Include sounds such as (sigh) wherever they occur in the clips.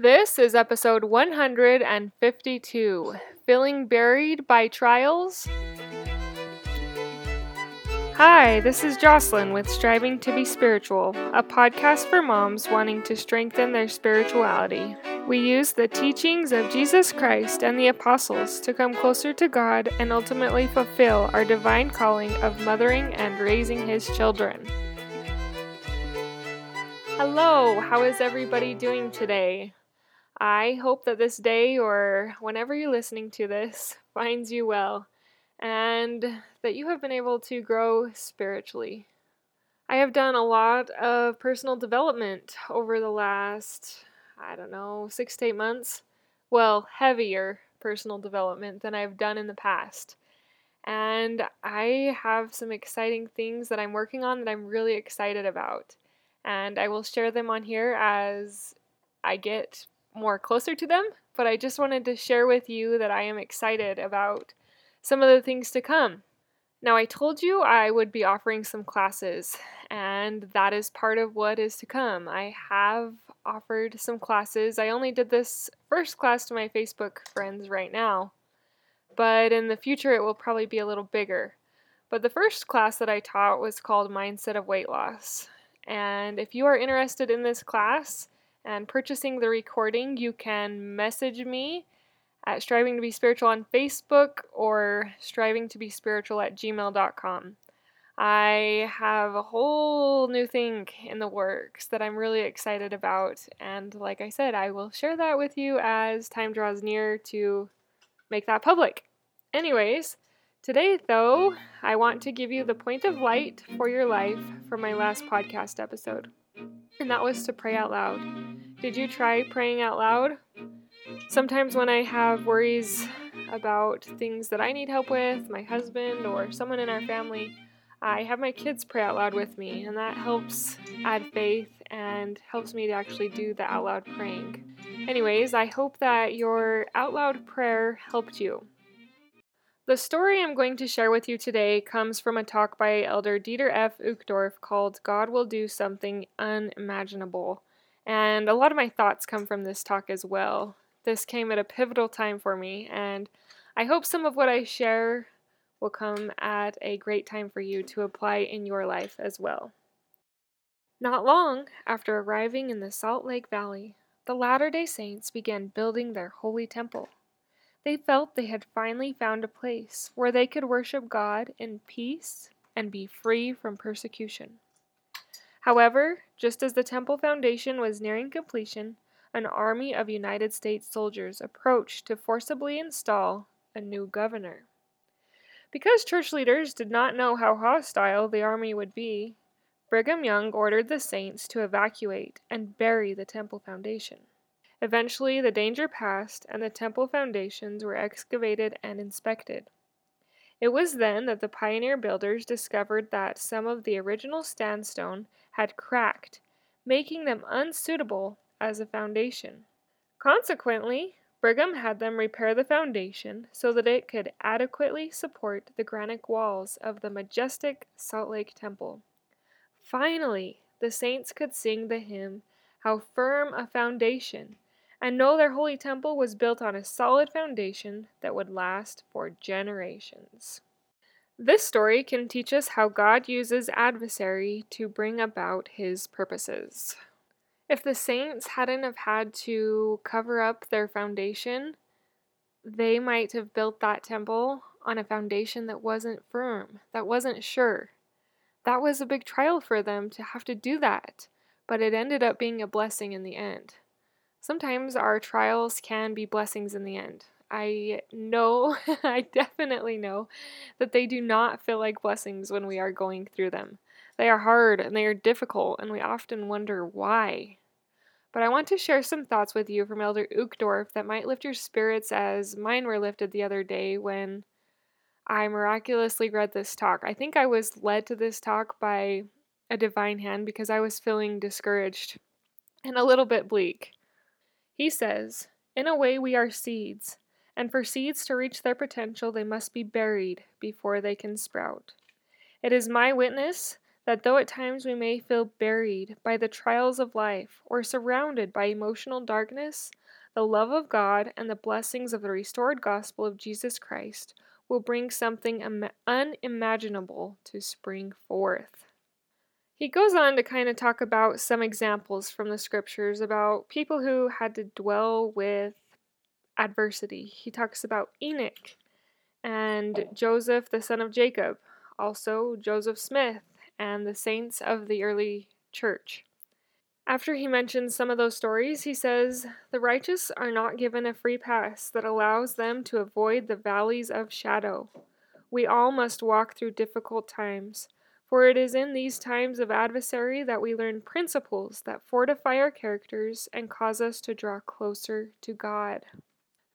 This is episode 152 Feeling Buried by Trials. Hi, this is Jocelyn with Striving to Be Spiritual, a podcast for moms wanting to strengthen their spirituality. We use the teachings of Jesus Christ and the apostles to come closer to God and ultimately fulfill our divine calling of mothering and raising His children. Hello, how is everybody doing today? I hope that this day or whenever you're listening to this (laughs) finds you well and that you have been able to grow spiritually. I have done a lot of personal development over the last, I don't know, six to eight months. Well, heavier personal development than I've done in the past. And I have some exciting things that I'm working on that I'm really excited about. And I will share them on here as I get more closer to them, but I just wanted to share with you that I am excited about some of the things to come. Now, I told you I would be offering some classes, and that is part of what is to come. I have offered some classes. I only did this first class to my Facebook friends right now, but in the future it will probably be a little bigger. But the first class that I taught was called Mindset of Weight Loss. And if you are interested in this class, and purchasing the recording, you can message me at striving to be spiritual on Facebook or striving to be spiritual at gmail.com. I have a whole new thing in the works that I'm really excited about, and like I said, I will share that with you as time draws near to make that public. Anyways, today though, I want to give you the point of light for your life from my last podcast episode, and that was to pray out loud. Did you try praying out loud? Sometimes when I have worries about things that I need help with, my husband or someone in our family, I have my kids pray out loud with me, and that helps add faith and helps me to actually do the out loud praying. Anyways, I hope that your out loud prayer helped you. The story I'm going to share with you today comes from a talk by Elder Dieter F. Uchtdorf called God Will Do Something Unimaginable. And a lot of my thoughts come from this talk as well. This came at a pivotal time for me, and I hope some of what I share will come at a great time for you to apply in your life as well. Not long after arriving in the Salt Lake Valley, the Latter day Saints began building their holy temple. They felt they had finally found a place where they could worship God in peace and be free from persecution. However, just as the temple foundation was nearing completion, an army of United States soldiers approached to forcibly install a new governor. Because church leaders did not know how hostile the army would be, Brigham Young ordered the saints to evacuate and bury the temple foundation. Eventually, the danger passed and the temple foundations were excavated and inspected. It was then that the pioneer builders discovered that some of the original sandstone had cracked, making them unsuitable as a foundation. Consequently, Brigham had them repair the foundation so that it could adequately support the granite walls of the majestic Salt Lake Temple. Finally, the saints could sing the hymn, How Firm a Foundation, and know their holy temple was built on a solid foundation that would last for generations. This story can teach us how God uses adversary to bring about his purposes. If the saints hadn't have had to cover up their foundation, they might have built that temple on a foundation that wasn't firm, that wasn't sure. That was a big trial for them to have to do that, but it ended up being a blessing in the end. Sometimes our trials can be blessings in the end. I know, (laughs) I definitely know that they do not feel like blessings when we are going through them. They are hard and they are difficult, and we often wonder why. But I want to share some thoughts with you from Elder Uchtdorf that might lift your spirits as mine were lifted the other day when I miraculously read this talk. I think I was led to this talk by a divine hand because I was feeling discouraged and a little bit bleak. He says, In a way, we are seeds and for seeds to reach their potential, they must be buried before they can sprout. It is my witness that though at times we may feel buried by the trials of life or surrounded by emotional darkness, the love of God and the blessings of the restored gospel of Jesus Christ will bring something unimaginable to spring forth. He goes on to kind of talk about some examples from the scriptures about people who had to dwell with adversity. He talks about Enoch and oh. Joseph, the son of Jacob, also Joseph Smith, and the saints of the early church. After he mentions some of those stories, he says, The righteous are not given a free pass that allows them to avoid the valleys of shadow. We all must walk through difficult times, for it is in these times of adversary that we learn principles that fortify our characters and cause us to draw closer to God.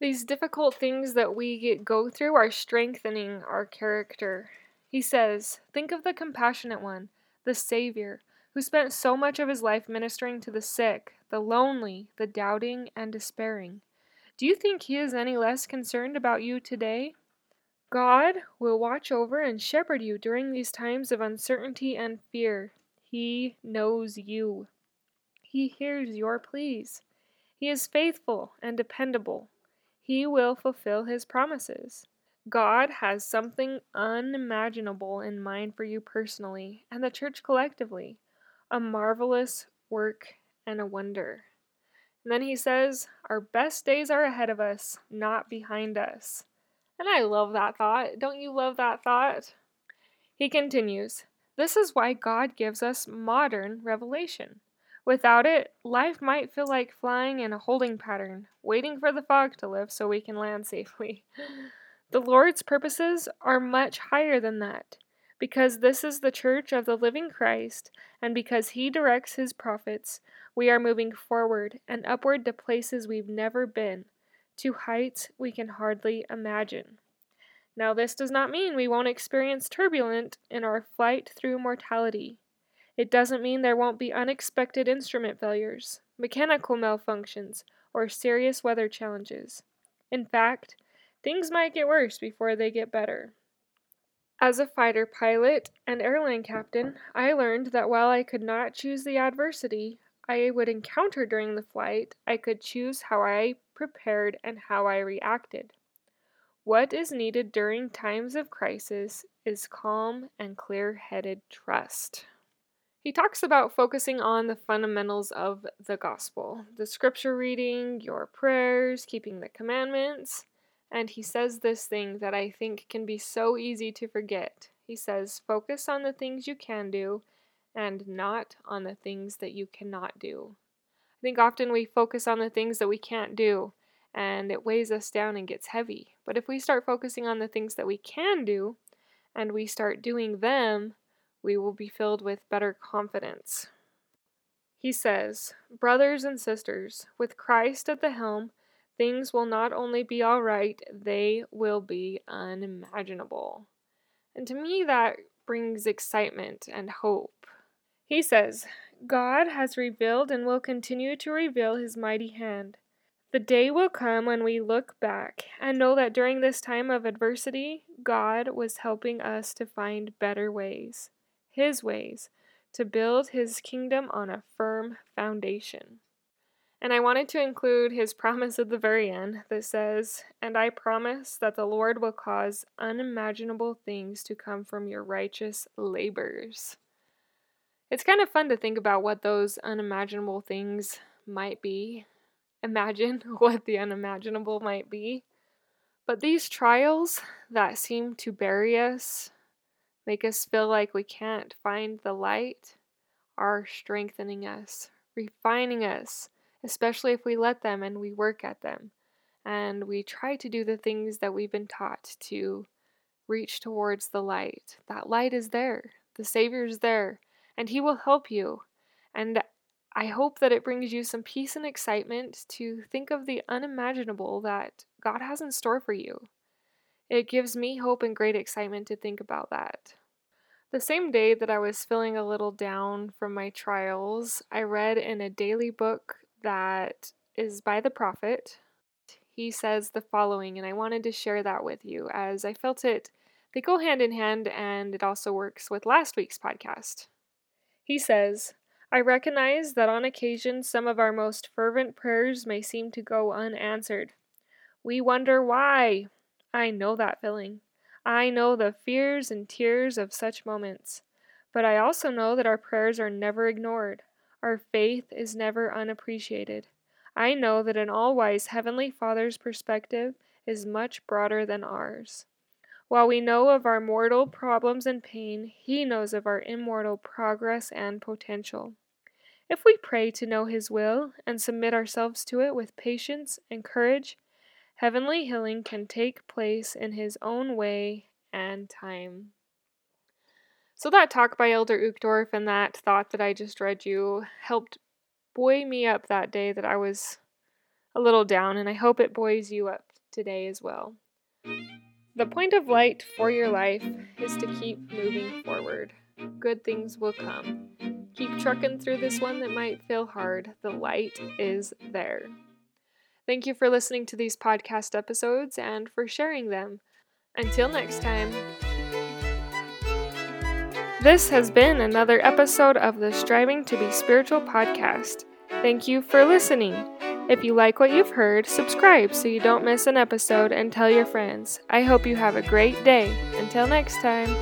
These difficult things that we go through are strengthening our character. He says, Think of the compassionate one, the Savior who spent so much of his life ministering to the sick, the lonely, the doubting, and despairing. Do you think he is any less concerned about you today? God will watch over and shepherd you during these times of uncertainty and fear. He knows you. He hears your pleas. He is faithful and dependable. He will fulfill his promises. God has something unimaginable in mind for you personally and the church collectively a marvelous work and a wonder. And then he says, Our best days are ahead of us, not behind us. And I love that thought. Don't you love that thought? He continues, This is why God gives us modern revelation. Without it, life might feel like flying in a holding pattern, waiting for the fog to lift so we can land safely. (gasps) The Lord's purposes are much higher than that. Because this is the church of the living Christ, and because he directs his prophets, we are moving forward and upward to places we've never been, to heights we can hardly imagine. Now, this does not mean we won't experience turbulence in our flight through mortality. It doesn't mean there won't be unexpected instrument failures, mechanical malfunctions, or serious weather challenges. In fact, things might get worse before they get better. As a fighter pilot and airline captain, I learned that while I could not choose the adversity I would encounter during the flight, I could choose how I prepared and how I reacted. What is needed during times of crisis is calm and clear headed trust. He talks about focusing on the fundamentals of the gospel the scripture reading, your prayers, keeping the commandments, and he says this thing that I think can be so easy to forget. He says, Focus on the things you can do and not on the things that you cannot do. I think often we focus on the things that we can't do and it weighs us down and gets heavy. But if we start focusing on the things that we can do and we start doing them, we will be filled with better confidence. He says, Brothers and sisters, with Christ at the helm, things will not only be all right, they will be unimaginable. And to me, that brings excitement and hope. He says, God has revealed and will continue to reveal his mighty hand. The day will come when we look back and know that during this time of adversity, God was helping us to find better ways, his ways, to build his kingdom on a firm foundation. And I wanted to include his (laughs) promise at the very end that says, And I promise that the Lord will cause unimaginable things to come from your righteous labors. It's kind of fun to think about what those unimaginable things might be. Imagine (laughs) what the unimaginable might be. But these trials that seem to bury us, make us feel like we can't find the light, are strengthening us, refining us especially if we let them and we work at them. And we try to do the things that we've been taught to reach towards the light. That light is there, the Savior's there, and He will help you. And I hope that it brings you some peace and excitement to think of the unimaginable that God has in store for you. It gives me hope and great excitement to think about that. The same day that I was feeling a little down from my trials, I read in a daily book that is by the prophet. He says the following, and I wanted to share that with you as I felt it. They go hand in hand, and it also works with last week's podcast. He says, I recognize that on occasion some of our most fervent prayers may seem to go unanswered. We wonder why. I know that feeling. I know the fears and tears of such moments. But I also know that our prayers are never ignored. Our faith is never unappreciated. I know that an all wise Heavenly Father's perspective is much broader than ours. While we know of our mortal problems and pain, He knows of our immortal progress and potential. If we pray to know His will and submit ourselves to it with patience and courage, heavenly healing can take place in His own way and time. So, that talk by Elder Uchtdorf and that thought that I just read you helped buoy me up that day that I was a little down, and I hope it buoys you up today as well. The point of light for your life is to keep moving forward. Good things will come. Keep trucking through this one that might feel hard. The light is there. Thank you for listening to these podcast episodes and for sharing them. Until next time. This has been another episode of the Striving to Be Spiritual podcast. Thank you for listening. If you like what you've heard, subscribe so you don't miss an episode and tell your friends. I hope you have a great day. Until next time.